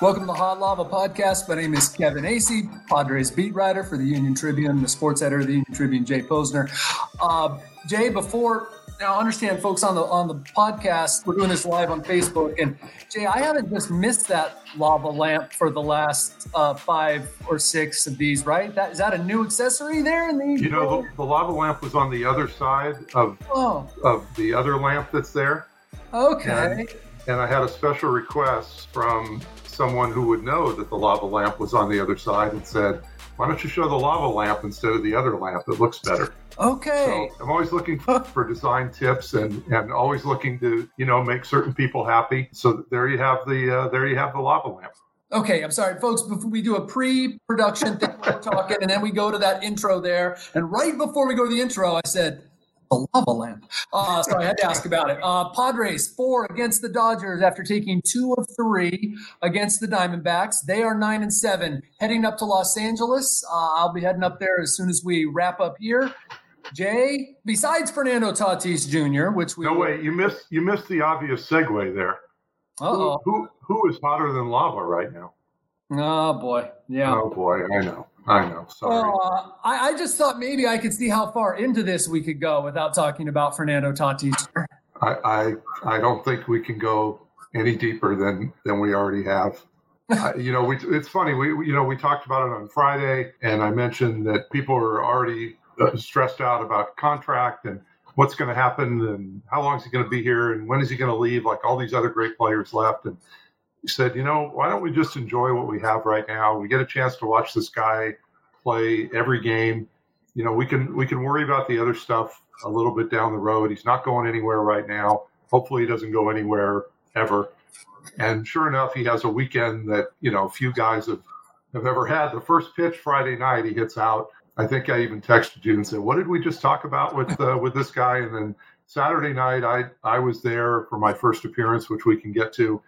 Welcome to the Hot Lava Podcast. My name is Kevin Acee, Padres beat writer for the Union Tribune, the sports editor of the Union Tribune, Jay Posner. Uh, Jay, before now, I understand, folks on the on the podcast, we're doing this live on Facebook, and Jay, I haven't just missed that lava lamp for the last uh, five or six of these, right? That is that a new accessory there in the? You know, the, the lava lamp was on the other side of oh. of the other lamp that's there. Okay. And, and I had a special request from someone who would know that the lava lamp was on the other side and said, why don't you show the lava lamp instead of the other lamp? It looks better. Okay. So I'm always looking for design tips and, and always looking to, you know, make certain people happy. So there you have the, uh, there you have the lava lamp. Okay, I'm sorry, folks. Before we do a pre-production thing, we're talking, and then we go to that intro there. And right before we go to the intro, I said, a lava lamp. Uh, so I had to ask about it. Uh, Padres four against the Dodgers after taking two of three against the Diamondbacks. They are nine and seven, heading up to Los Angeles. Uh, I'll be heading up there as soon as we wrap up here. Jay, besides Fernando Tatis Jr., which we no wait, you missed you missed the obvious segue there. Uh-oh. Who, who who is hotter than lava right now? Oh boy, yeah. Oh boy, I know. I know. Sorry. Uh, I, I, just thought maybe I could see how far into this we could go without talking about Fernando Tatis. I, I, I don't think we can go any deeper than than we already have. uh, you know, we, it's funny. We you know we talked about it on Friday, and I mentioned that people are already uh, stressed out about contract and what's going to happen and how long is he going to be here and when is he going to leave? Like all these other great players left, and he said, you know, why don't we just enjoy what we have right now? We get a chance to watch this guy play every game. You know, we can we can worry about the other stuff a little bit down the road. He's not going anywhere right now. Hopefully, he doesn't go anywhere ever. And sure enough, he has a weekend that you know few guys have have ever had. The first pitch Friday night, he hits out. I think I even texted you and said, "What did we just talk about with uh, with this guy?" And then Saturday night, I I was there for my first appearance, which we can get to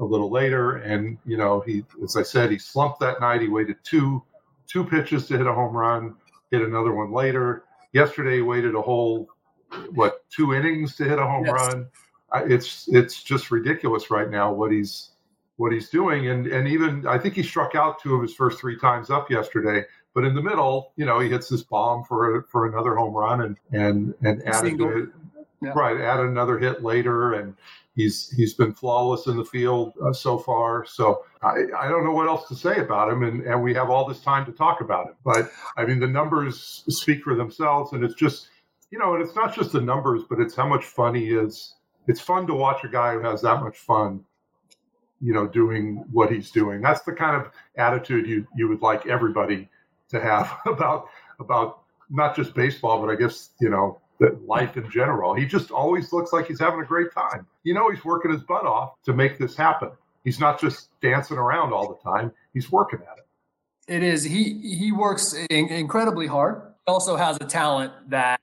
a little later. And, you know, he, as I said, he slumped that night. He waited two, two pitches to hit a home run, hit another one later. Yesterday, he waited a whole, what, two innings to hit a home yes. run. It's, it's just ridiculous right now what he's, what he's doing. And, and even, I think he struck out two of his first three times up yesterday. But in the middle, you know, he hits this bomb for for another home run and and and added yeah. right, add another hit later, and He's he's been flawless in the field uh, so far. So I, I don't know what else to say about him, and, and we have all this time to talk about him. But I mean, the numbers speak for themselves, and it's just you know, and it's not just the numbers, but it's how much fun he is. It's fun to watch a guy who has that much fun, you know, doing what he's doing. That's the kind of attitude you you would like everybody to have about about not just baseball, but I guess you know life in general. He just always looks like he's having a great time. You know, he's working his butt off to make this happen. He's not just dancing around all the time. He's working at it. It is. He he works in, incredibly hard. Also has a talent that,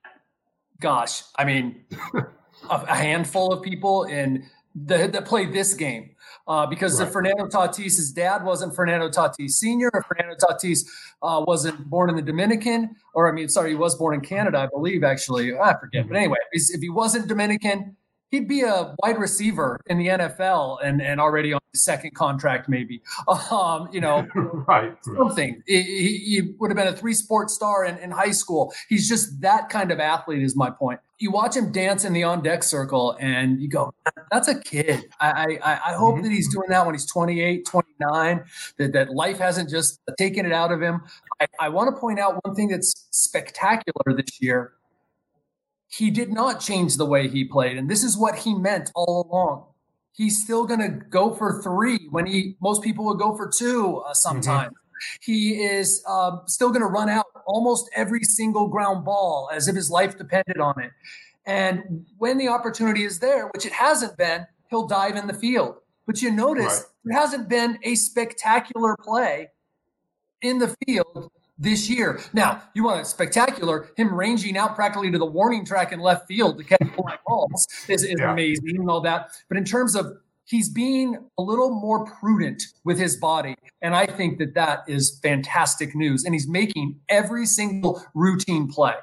gosh, I mean, a, a, handful of people in the, that play this game uh, because right. if Fernando Tatis' dad wasn't Fernando Tatis Sr., if Fernando Tatis uh, wasn't born in the Dominican, or I mean, sorry, he was born in Canada, I believe, actually. I forget. Mm-hmm. But anyway, if he wasn't Dominican, he'd be a wide receiver in the NFL and, and already on his second contract, maybe. Um, you know, right, something. He, he, would have been a three sport star in, in high school. He's just that kind of athlete, is my point. You watch him dance in the on deck circle and you go, that's a kid. I, I, I hope mm-hmm. that he's doing that when he's 28, 29, that, that life hasn't just taken it out of him. I, I want to point out one thing that's spectacular this year he did not change the way he played. And this is what he meant all along. He's still going to go for three when he most people would go for two uh, sometimes. Mm-hmm. He is um, still going to run out almost every single ground ball as if his life depended on it. And when the opportunity is there, which it hasn't been, he'll dive in the field. But you notice right. there hasn't been a spectacular play in the field this year. Now, you want a spectacular, him ranging out practically to the warning track in left field to catch fly balls is, is yeah. amazing and all that. But in terms of he's being a little more prudent with his body. And I think that that is fantastic news. And he's making every single routine play.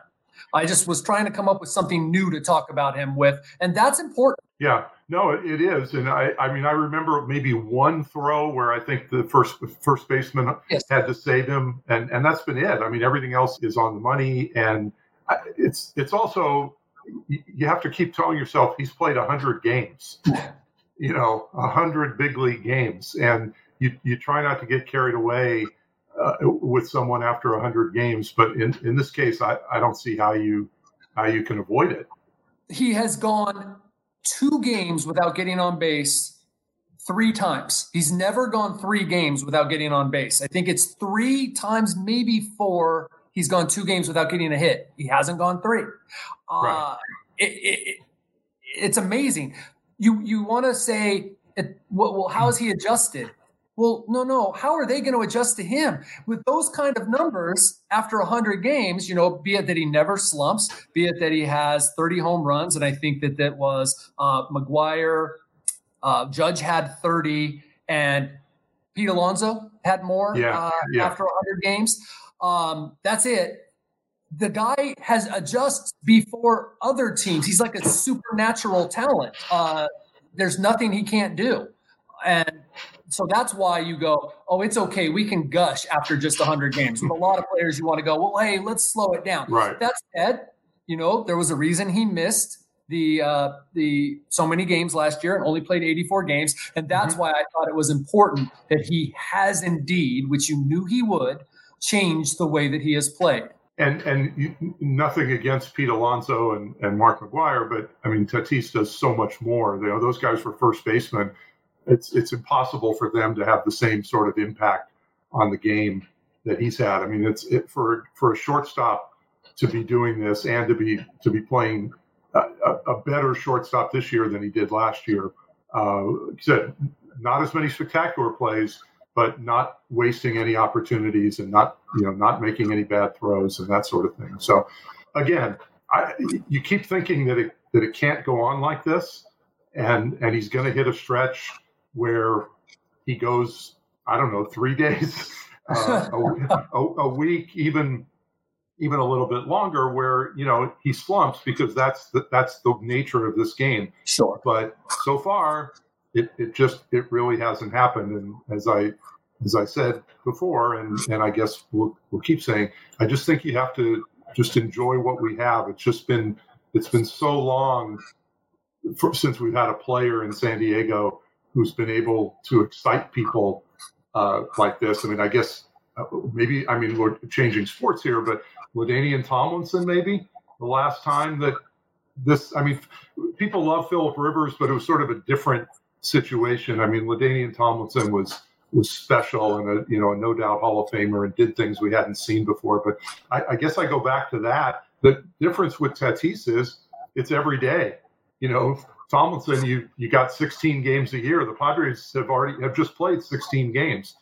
I just was trying to come up with something new to talk about him with, and that's important. Yeah, no, it is, and I, I mean, I remember maybe one throw where I think the first first baseman yes. had to save him, and and that's been it. I mean, everything else is on the money, and it's it's also you have to keep telling yourself he's played hundred games, you know, hundred big league games, and you you try not to get carried away uh, with someone after hundred games, but in in this case, I I don't see how you how you can avoid it. He has gone two games without getting on base three times. He's never gone three games without getting on base. I think it's three times, maybe four. He's gone two games without getting a hit. He hasn't gone three. Uh, right. It, it, it's amazing. You you want to say, it, well, how has he adjusted? Well, no, no. How are they going to adjust to him with those kind of numbers after 100 games? You know, be it that he never slumps, be it that he has 30 home runs, and I think that that was uh, McGwire. Uh, Judge had 30, and Pete Alonso had more yeah, uh, yeah. after 100 games. Um, that's it. The guy has adjusts before other teams. He's like a supernatural talent. Uh, there's nothing he can't do, and so that's why you go, oh, it's okay. We can gush after just 100 games. With a lot of players, you want to go, well, hey, let's slow it down. Right. That said, you know, there was a reason he missed the uh, the so many games last year and only played 84 games, and that's mm-hmm. why I thought it was important that he has indeed, which you knew he would, changed the way that he has played. And and you, nothing against Pete Alonso and, and Mark McGwire, but I mean Tatis does so much more. You know, those guys were first basemen it's it's impossible for them to have the same sort of impact on the game that he's had. I mean, it's it, for for a shortstop to be doing this and to be to be playing a, a better shortstop this year than he did last year. Uh, said not as many spectacular plays, but not wasting any opportunities and not you know not making any bad throws and that sort of thing. So again, I, you keep thinking that it that it can't go on like this, and and he's going to hit a stretch where he goes, I don't know, three days, uh, a, a, a, week, even even a little bit longer, where you know he slumps because that's the, that's the nature of this game. Sure. But so far, it, it just it really hasn't happened. And as I as I said before, and and I guess we'll we'll keep saying, I just think you have to just enjoy what we have. It's just been it's been so long for, since we've had a player in San Diego who's been able to excite people uh, like this. I mean, I guess uh, maybe I mean we're changing sports here, but LaDainian Tomlinson maybe the last time that this. I mean, people love Philip Rivers, but it was sort of a different situation. I mean, LaDainian Tomlinson was was special and a you know a no doubt Hall of Famer and did things we hadn't seen before. But I, I guess I go back to that. The difference with Tatis is it's every day. You know, Tomlinson, you you got 16 games a year. The Padres have already have just played 16 games,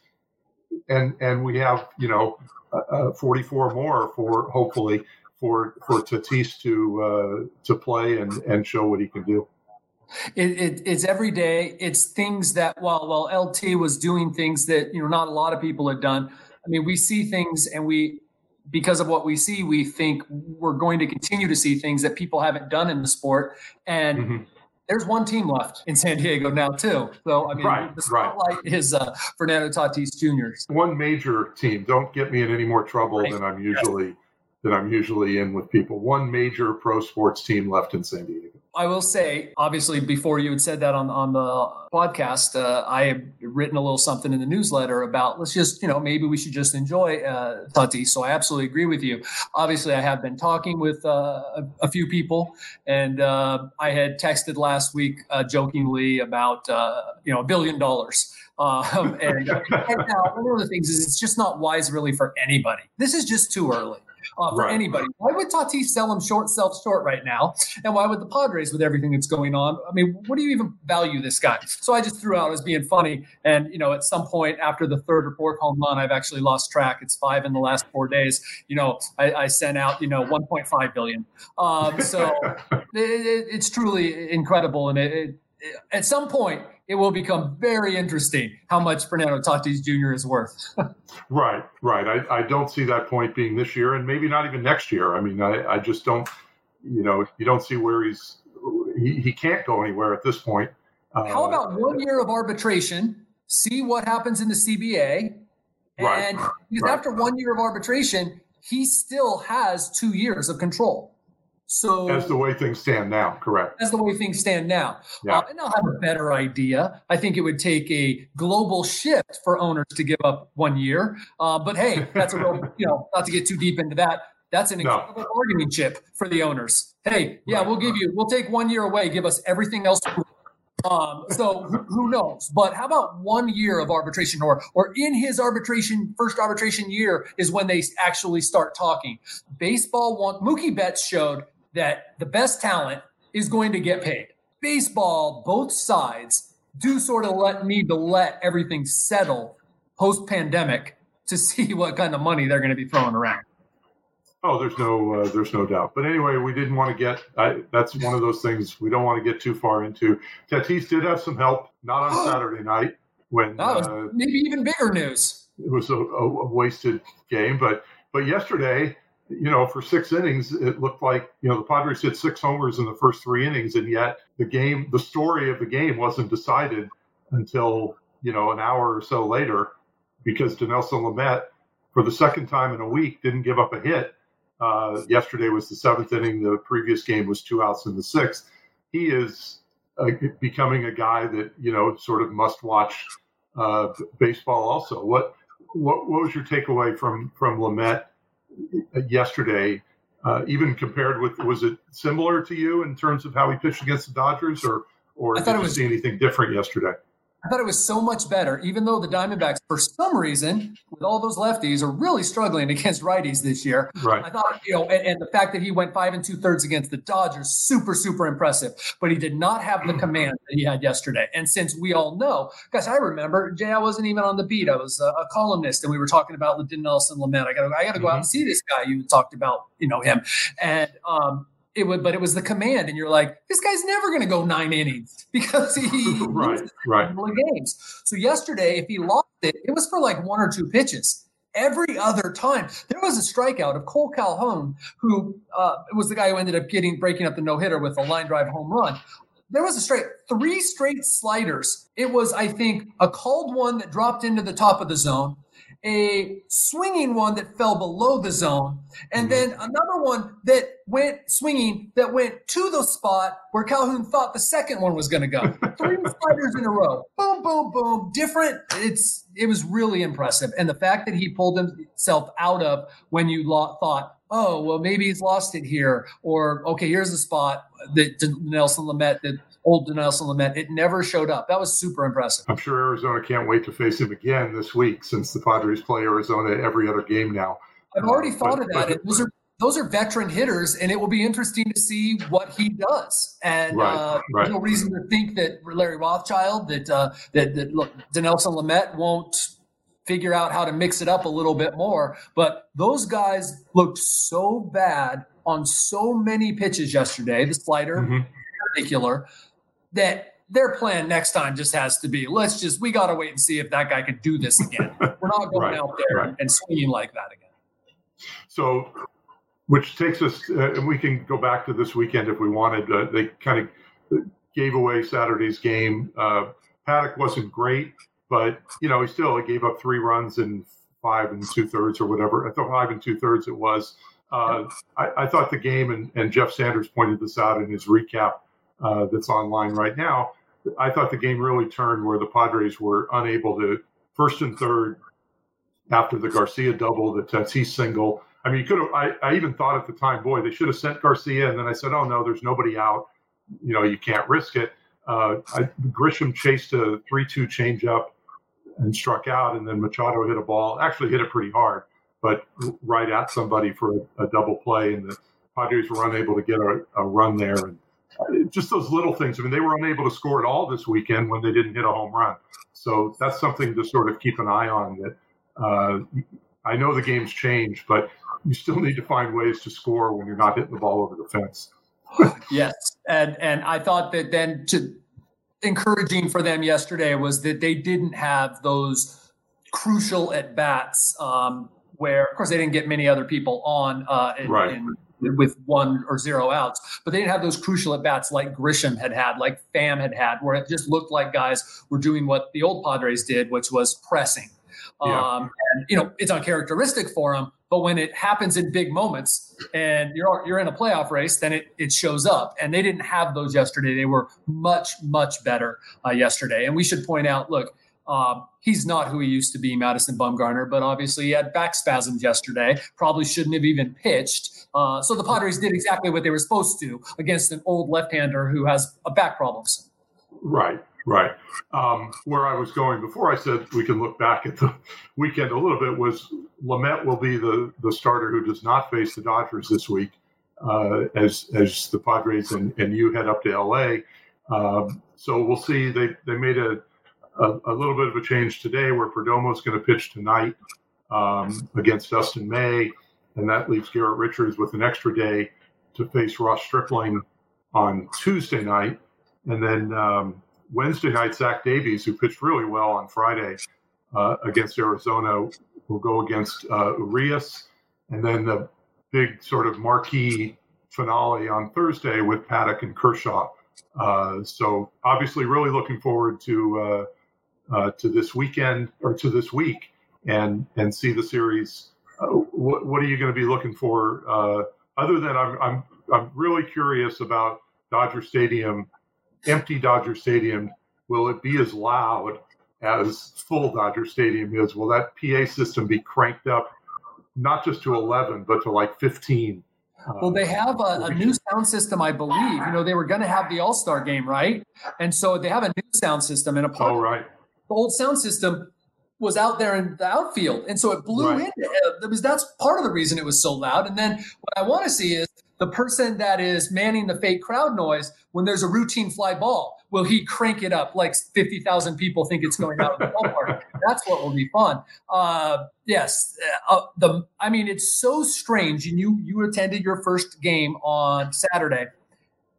and and we have you know uh, uh 44 more for hopefully for for Tatis to uh, to play and and show what he can do. It, it, it's every day. It's things that while while LT was doing things that you know not a lot of people had done. I mean, we see things and we because of what we see, we think we're going to continue to see things that people haven't done in the sport. And mm-hmm there's one team left in San Diego now too. So I mean, right, the spotlight right. is uh, Fernando Tatis Jr. One major team. Don't get me in any more trouble right. than I'm usually than I'm usually in with people. One major pro sports team left in San Diego. I will say, obviously, before you had said that on on the podcast, uh, I had written a little something in the newsletter about let's just, you know, maybe we should just enjoy uh, Tatis. So I absolutely agree with you. Obviously, I have been talking with uh, a, a, few people, and uh, I had texted last week uh, jokingly about uh, you know a billion dollars. Um, and, and now one of the things is it's just not wise really for anybody. This is just too early uh, for right. anybody. Why would Tatis sell him short, self short right now? And why would the Padres, with everything that's going on? I mean, what do you even value this guy? So I just threw out as being funny. And, you know, at some point after the third or fourth home run, I've actually lost track. It's five in the last four days. You know, I, I sent out, you know, 1.5 billion. Um, so it, it, it's truly incredible. And it, at some point it will become very interesting how much Fernando Tatis Jr. is worth. right, right. I, I don't see that point being this year, and maybe not even next year. I mean, I, I just don't. You know, you don't see where he's. He, he can't go anywhere at this point. Uh, how about one year of arbitration? See what happens in the CBA, and right, because right. after one year of arbitration, he still has two years of control. So as the way things stand now, correct? As the way things stand now, yeah. Uh, and I'll have a better idea. I think it would take a global shift for owners to give up one year. Uh, but hey, that's a real, you know, not to get too deep into that. That's an incredible no. bargaining chip for the owners. Hey, yeah, right. we'll give you, we'll take one year away, give us everything else. Um, so who, who, knows? But how about one year of arbitration, or or in his arbitration first arbitration year is when they actually start talking. Baseball want Mookie Betts showed that the best talent is going to get paid. Baseball, both sides do sort of let need to let everything settle post pandemic to see what kind of money they're going to be throwing around. Oh, there's no, uh, there's no doubt. But anyway, we didn't want to get. I, that's one of those things we don't want to get too far into. Tatis did have some help, not on Saturday night when uh, maybe even bigger news. It was a, a, wasted game, but but yesterday you know, for six innings, it looked like, you know, the Padres hit six homers in the first three innings, and yet the game, the story of the game wasn't decided until, you know, an hour or so later because Dinelson Lamet, for the second time in a week, didn't give up a hit. Uh, yesterday was the seventh inning. The previous game was two outs in the sixth. He is uh, becoming a guy that, you know, sort of must watch uh, baseball also. What, what, what was your takeaway from, from Lamet? Yesterday, uh, even compared with, was it similar to you in terms of how he pitched against the Dodgers, or or did you was, see anything different yesterday? I thought it was so much better, even though the Diamondbacks, for some reason, with all those lefties, are really struggling against righties this year. Right. I thought, you know, and, and the fact that he went five and two thirds against the Dodgers, super, super impressive. But he did not have the command that he had yesterday. And since we all know, guys, I remember, Jay, I wasn't even on the beat. I was a, a columnist, and we were talking about Dinelson Lamet. I got to, I got to go mm-hmm. out and see this guy. You talked about, you know, him, and um, it would, but it was the command, and you're like, this guy's never going to go nine innings because he right, right. games. So yesterday, if he lost it, it was for like one or two pitches. Every other time, there was a strikeout of Cole Calhoun, who uh, was the guy who ended up getting breaking up the no hitter with a line drive home run. There was a straight three straight sliders. It was, I think, a called one that dropped into the top of the zone a swinging one that fell below the zone, and mm-hmm. then another one that went swinging that went to the spot where Calhoun thought the second one was going to go. Three sliders in a row, boom, boom, boom, different. It's it was really impressive, and the fact that he pulled himself out of when you thought, oh well, maybe he's lost it here, or okay, here's the spot that Nelson Lamet that old Dinelson Lamet. It never showed up. That was super impressive. I'm sure Arizona can't wait to face him again this week since the Padres play Arizona every other game now. I've already uh, thought but, of that. But, those are those are veteran hitters, and it will be interesting to see what he does. And right, uh, right. no reason to think that Larry Rothschild, that uh, that, that look, Dinelson Lamet won't figure out how to mix it up a little bit more. But those guys looked so bad on so many pitches yesterday. The slider, mm-hmm. in particular, that their plan next time just has to be let's just we got to wait and see if that guy could do this again. We're not going right, out there right. and swinging like that again. So, which takes us, uh, and we can go back to this weekend if we wanted. Uh, they kind of gave away Saturday's game. Uh, Paddack wasn't great, but you know he still he gave up three runs in five and two thirds or whatever. I thought five and two thirds it was. Uh, I, I, thought the game, and, and Jeff Sanders pointed this out in his recap uh, that's online right now. I thought the game really turned where the Padres were unable to first and third after the Garcia double, the Tatis single. I mean, you could have. I, I even thought at the time, boy, they should have sent Garcia, and then I said, oh no, there's nobody out. You know, you can't risk it. Uh, I, Grisham chased a three-two changeup and struck out, and then Machado hit a ball. Actually, hit it pretty hard, but right at somebody for a, a double play, and the Padres were unable to get a, a run there. And just those little things. I mean, they were unable to score at all this weekend when they didn't hit a home run. So that's something to sort of keep an eye on. That uh, I know the game's changed, but you still need to find ways to score when you're not hitting the ball over the fence. yes, and and I thought that then to encouraging for them yesterday was that they didn't have those crucial at bats um, where, of course, they didn't get many other people on uh, in, right. in, with one or zero outs, but they didn't have those crucial at bats like Grisham had had, like Pham had had, where it just looked like guys were doing what the old Padres did, which was pressing. Yeah. Um, and you know, it's uncharacteristic for them, but when it happens in big moments and you're you're in a playoff race, then it it shows up. And they didn't have those yesterday. They were much much better uh, yesterday. And we should point out, look, um, he's not who he used to be, Madison Bumgarner, but obviously he had back spasms yesterday. Probably shouldn't have even pitched. Uh, so the Padres did exactly what they were supposed to against an old left-hander who has a back problems. Right, right. Um, where I was going before, I said we can look back at the weekend a little bit. Was Lamet will be the the starter who does not face the Dodgers this week, uh, as as the Padres and, and you head up to LA. Um, so we'll see. They they made a a, a, little bit of a change today where Perdomo is going to pitch tonight um, against Dustin May, and that leaves Garrett Richards with an extra day to face Ross Stripling on Tuesday night. And then um, Wednesday night, Zach Davies, who pitched really well on Friday uh, against Arizona, will go against uh, Urias. And then the big sort of marquee finale on Thursday with Paddack and Kershaw. Uh, so obviously, really looking forward to uh, to this weekend or to this week and and see the series. Uh, what, what are you going to be looking for? Uh, other than I'm I'm I'm really curious about Dodger Stadium, empty Dodger Stadium. Will it be as loud as full Dodger Stadium is? Will that PA system be cranked up, not just to 11, but to like 15? Well, they have a, a, new sound system, I believe. You know, they were going to have the All Star game, right? And so they have a new sound system and a oh, right the old sound system was out there in the outfield, and so it blew right. in. It was that's part of the reason it was so loud. And then what I want to see is the person that is manning the fake crowd noise when there's a routine fly ball. Will he crank it up like fifty thousand people think it's going out of the ballpark? That's what will be fun. Uh, yes, uh, the I mean it's so strange. And you you attended your first game on Saturday.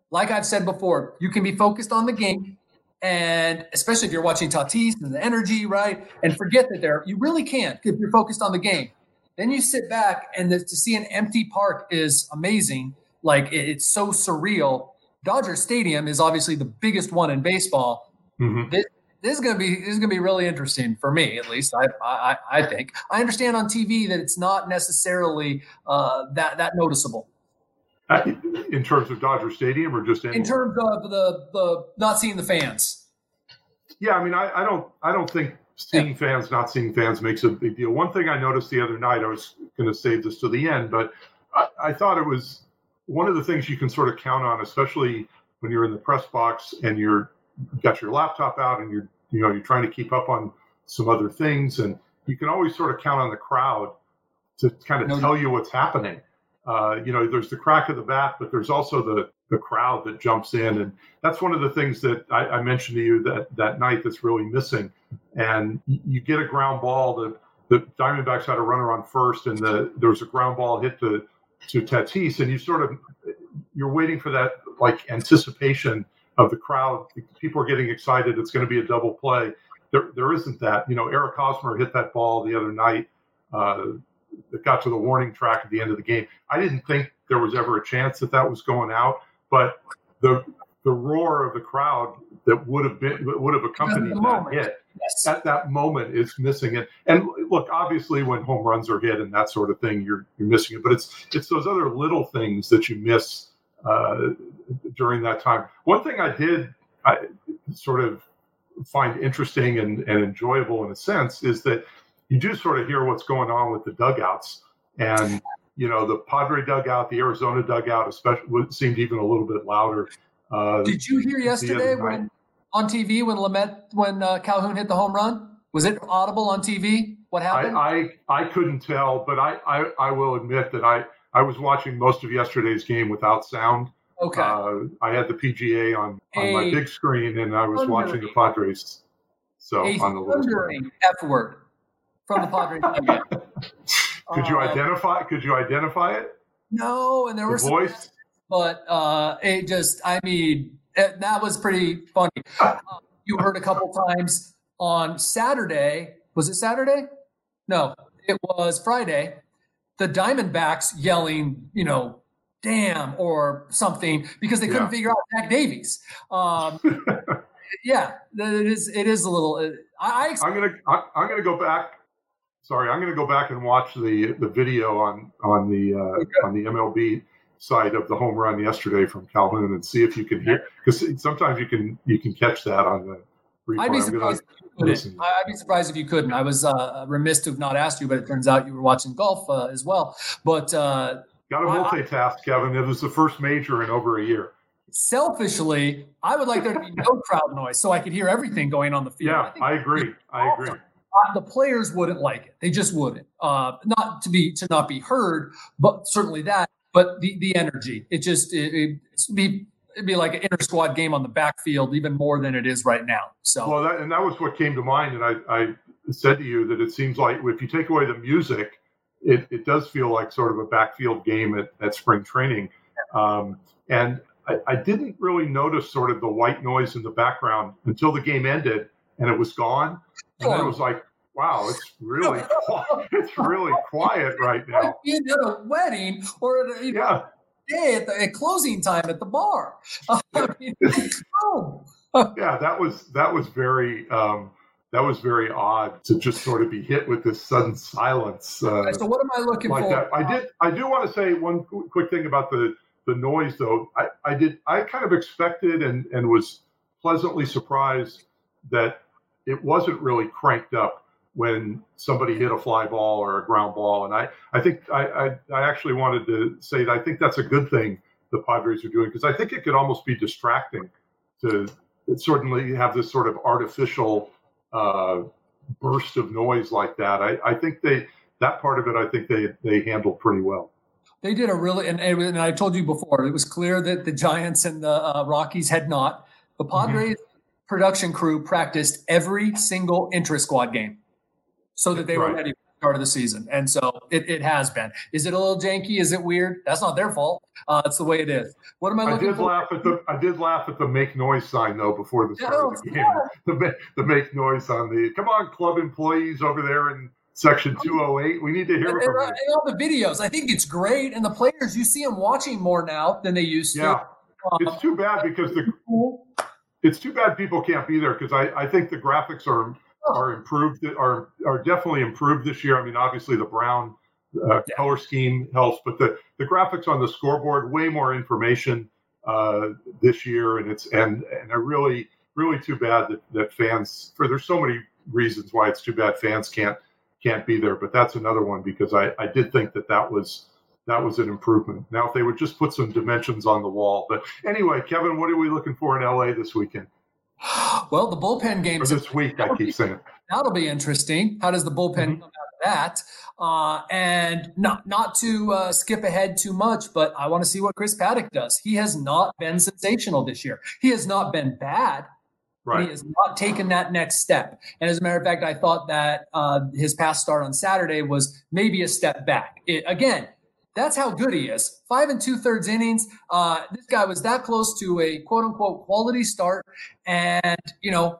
Like I've said before, you can be focused on the game and especially if you're watching Tatis and the energy, right? And forget that there, you really can't if you're focused on the game. Then you sit back and the, to see an empty park is amazing. Like it, it's so surreal. Dodger Stadium is obviously the biggest one in baseball. Mm-hmm. This, this, is gonna be this is gonna be really interesting for me, at least. I I, I think I understand on TV that it's not necessarily uh, that that noticeable. In terms of Dodger Stadium, or just anywhere? in terms of the the not seeing the fans. Yeah, I mean, I, I don't I don't think seeing yeah. fans, not seeing fans makes a big deal. One thing I noticed the other night, I was going to save this to the end, but I, I thought it was one of the things you can sort of count on, especially when you're in the press box and you're got your laptop out and you're you know you're trying to keep up on some other things, and you can always sort of count on the crowd to kind of no, tell you what's happening uh, you know, there's the crack of the bat, but there's also the the crowd that jumps in, and that's one of the things that I, I mentioned to you that that night that's really missing. And you get a ground ball that the Diamondbacks had a runner on first, and the there was a ground ball hit to to Tatis, and you sort of you're waiting for that like anticipation of the crowd. People are getting excited. It's going to be a double play. There, there isn't that. You know, Eric Hosmer hit that ball the other night. Uh, that got to the warning track at the end of the game. I didn't think there was ever a chance that that was going out, but the the roar of the crowd that would have been would have accompanied that hit yes. at that moment is missing it. And look, obviously, when home runs are hit and that sort of thing, you're you're missing it. But it's it's those other little things that you miss uh, during that time. One thing I did, I sort of find interesting and, and enjoyable in a sense is that you do sort of hear what's going on with the dugouts. And, you know, the Padre dugout, the Arizona dugout, especially seemed even a little bit louder. Uh, Did you hear yesterday when on TV when Lamet when uh, Calhoun hit the home run? Was it audible on TV? What happened? I, I, I couldn't tell, but I, I, I will admit that I I was watching most of yesterday's game without sound. Okay. Uh, I had the PGA on, on a my big screen, and I was watching the Padres. So on the little screen. F word from the Padres. could you uh, identify? Could you identify it? No, and there the were voice. Some, but uh, it just, I mean, that was pretty funny. Uh, you heard a couple times on Saturday. Was it Saturday? No, it was Friday. The Diamondbacks yelling, you know, damn or something because they couldn't yeah. figure out Zach Davies. Um, yeah, it is. It is a little. Uh, I, I am gonna. I, I'm gonna go back. Sorry, I'm gonna go back and watch the the video on on the uh, okay. on the MLB side of the home run yesterday from Calhoun and see if you can hear because sometimes you can you can catch that on the. Replay. I'd be surprised. I'd be surprised if you couldn't. I was uh, remiss to have not asked you, but it turns out you were watching golf uh, as well. But uh, got to multitask, I, Kevin. It was the first major in over a year. Selfishly, I would like there to be no crowd noise so I could hear everything going on the field. Yeah, I, I agree. I agree. The players wouldn't like it. They just wouldn't. Uh, not to be to not be heard, but certainly that. But the the energy, it just it, it be it'd be like an inter squad game on the backfield even more than it is right now. So well, that, and that was what came to mind. And I, I said to you that it seems like if you take away the music, it, it does feel like sort of a backfield game at, at spring training. Um, and I, I, didn't really notice sort of the white noise in the background until the game ended and it was gone. And then it was like, wow, it's really it's really quiet right now. Being at a wedding or at a, you know, yeah day at, the, at closing time at the bar. mean, oh. yeah, that was that was very um, that was very odd to just sort of be hit with this sudden silence. Uh, so what am I looking like for? That. I did. I do want to say one quick thing about the the noise, though. I, I did. I kind of expected and and was pleasantly surprised that it wasn't really cranked up when somebody hit a fly ball or a ground ball. And I, I think I, I, I actually wanted to say that I think that's a good thing the Padres are doing because I think it could almost be distracting to certainly have this sort of artificial uh, burst of noise like that. I, I think they that part of it I think they they handled pretty well. They did a really and, and I told you before it was clear that the Giants and the uh, Rockies had not. The mm-hmm. Padres mm-hmm. Production crew practiced every single intra squad game so that they right. were ready for the start of the season. And so it, it has been. Is it a little janky? Is it weird? That's not their fault. Uh, it's the way it is. What am I looking I did for? laugh at the I did laugh at the make noise sign though before the start of the game. The, the make noise on the come on club employees over there in section 208. We need to hear and, from and, all the videos. I think it's great. And the players, you see them watching more now than they used to. Yeah. Um, it's too bad because the it's too bad people can't be there because I, I think the graphics are are improved are are definitely improved this year. I mean, obviously the brown uh, color scheme helps, but the the graphics on the scoreboard way more information uh, this year, and it's and and I really really too bad that, that fans for there's so many reasons why it's too bad fans can't can't be there, but that's another one because I I did think that that was that was an improvement. Now, if they would just put some dimensions on the wall, but anyway, Kevin, what are we looking for in LA this weekend? Well, the bullpen games this week. I keep saying that'll be interesting. How does the bullpen mm-hmm. come out of that? Uh, and not not to uh, skip ahead too much, but I want to see what Chris Paddack does. He has not been sensational this year. He has not been bad. Right. He has not taken that next step. And as a matter of fact, I thought that uh, his past start on Saturday was maybe a step back. It, again, that's how good he is. Five and two thirds innings. Uh, this guy was that close to a quote unquote quality start, and you know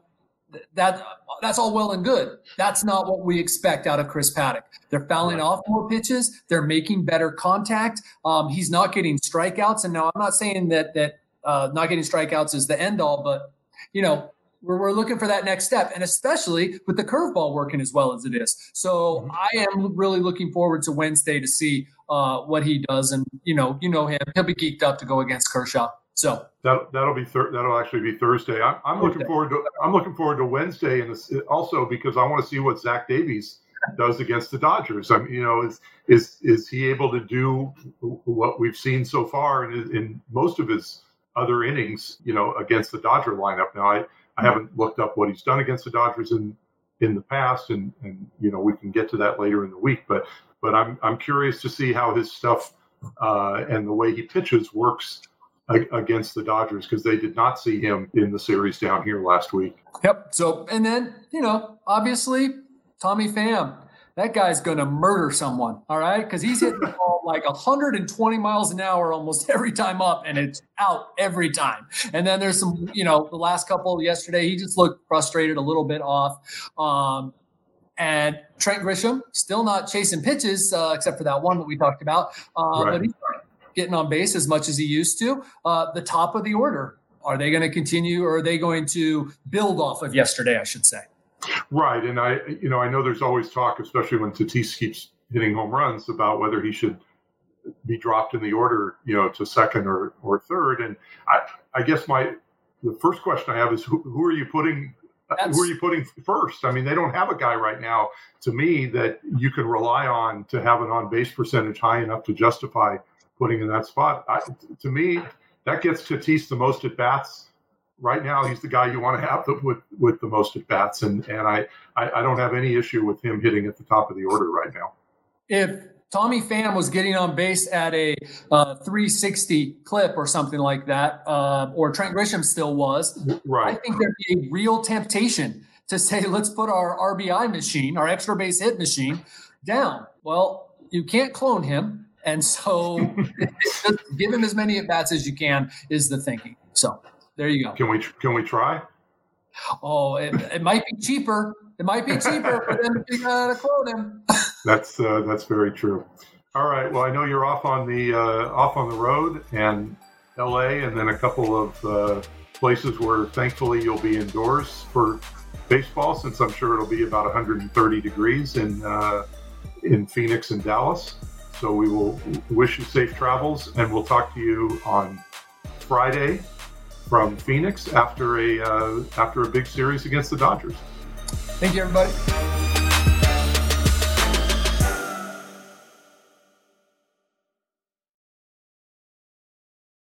that that's all well and good. That's not what we expect out of Chris Paddack. They're fouling right. off more pitches. They're making better contact. Um, he's not getting strikeouts. And now I'm not saying that that uh, not getting strikeouts is the end all, but you know we're, we're looking for that next step, and especially with the curveball working as well as it is. So mm-hmm. I am really looking forward to Wednesday to see uh, what he does, and you know, you know him, he'll be geeked up to go against Kershaw. So that that'll be thir- that'll actually be Thursday. I'm, I'm looking forward to I'm looking forward to Wednesday, and also because I want to see what Zach Davies does against the Dodgers. I mean, you know, is is is he able to do what we've seen so far in, in most of his other innings? You know, against the Dodger lineup. Now, I I haven't looked up what he's done against the Dodgers in in the past, and and you know we can get to that later in the week. But but I'm I'm curious to see how his stuff uh, and the way he pitches works against the Dodgers because they did not see him in the series down here last week. Yep. So and then you know obviously Tommy Pham that guy's going to murder someone. All right. Because he's hitting the ball like 120 miles an hour almost every time up, and it's out every time. And then there's some, you know, the last couple yesterday, he just looked frustrated, a little bit off. Um, and Trent Grisham still not chasing pitches, uh, except for that one that we talked about. Uh, right. But he's getting on base as much as he used to. Uh, the top of the order, are they going to continue or are they going to build off of yesterday, I should say? Right. And I, you know, I know there's always talk, especially when Tatis keeps hitting home runs, about whether he should be dropped in the order, you know, to second or, or third. And I, I guess my, the first question I have is who, who are you putting that's, who are you putting first? I mean, they don't have a guy right now to me that you can rely on to have an on base percentage high enough to justify putting in that spot. I, to me, that gets Tatis the most at bats. Right now, he's the guy you want to have the, with with the most at bats, and and I, I I don't have any issue with him hitting at the top of the order right now. If Tommy Pham was getting on base at a uh, 360 clip or something like that, uh, or Trent Grisham still was. Right. I think there'd be a real temptation to say, let's put our RBI machine, our extra base hit machine, down. Well, you can't clone him. And so give him as many at bats as you can is the thinking. So there you go. Can we can we try? Oh, it, it might be cheaper. It might be cheaper for them to, uh, to clone him. that's uh, that's very true. All right. Well, I know you're off on the uh, off on the road and L.A. and then a couple of uh, places where thankfully you'll be indoors for baseball, since I'm sure it'll be about 130 degrees in uh, in Phoenix and Dallas. So we will wish you safe travels, and we'll talk to you on Friday from Phoenix after a uh, after a big series against the Dodgers. Thank you, everybody.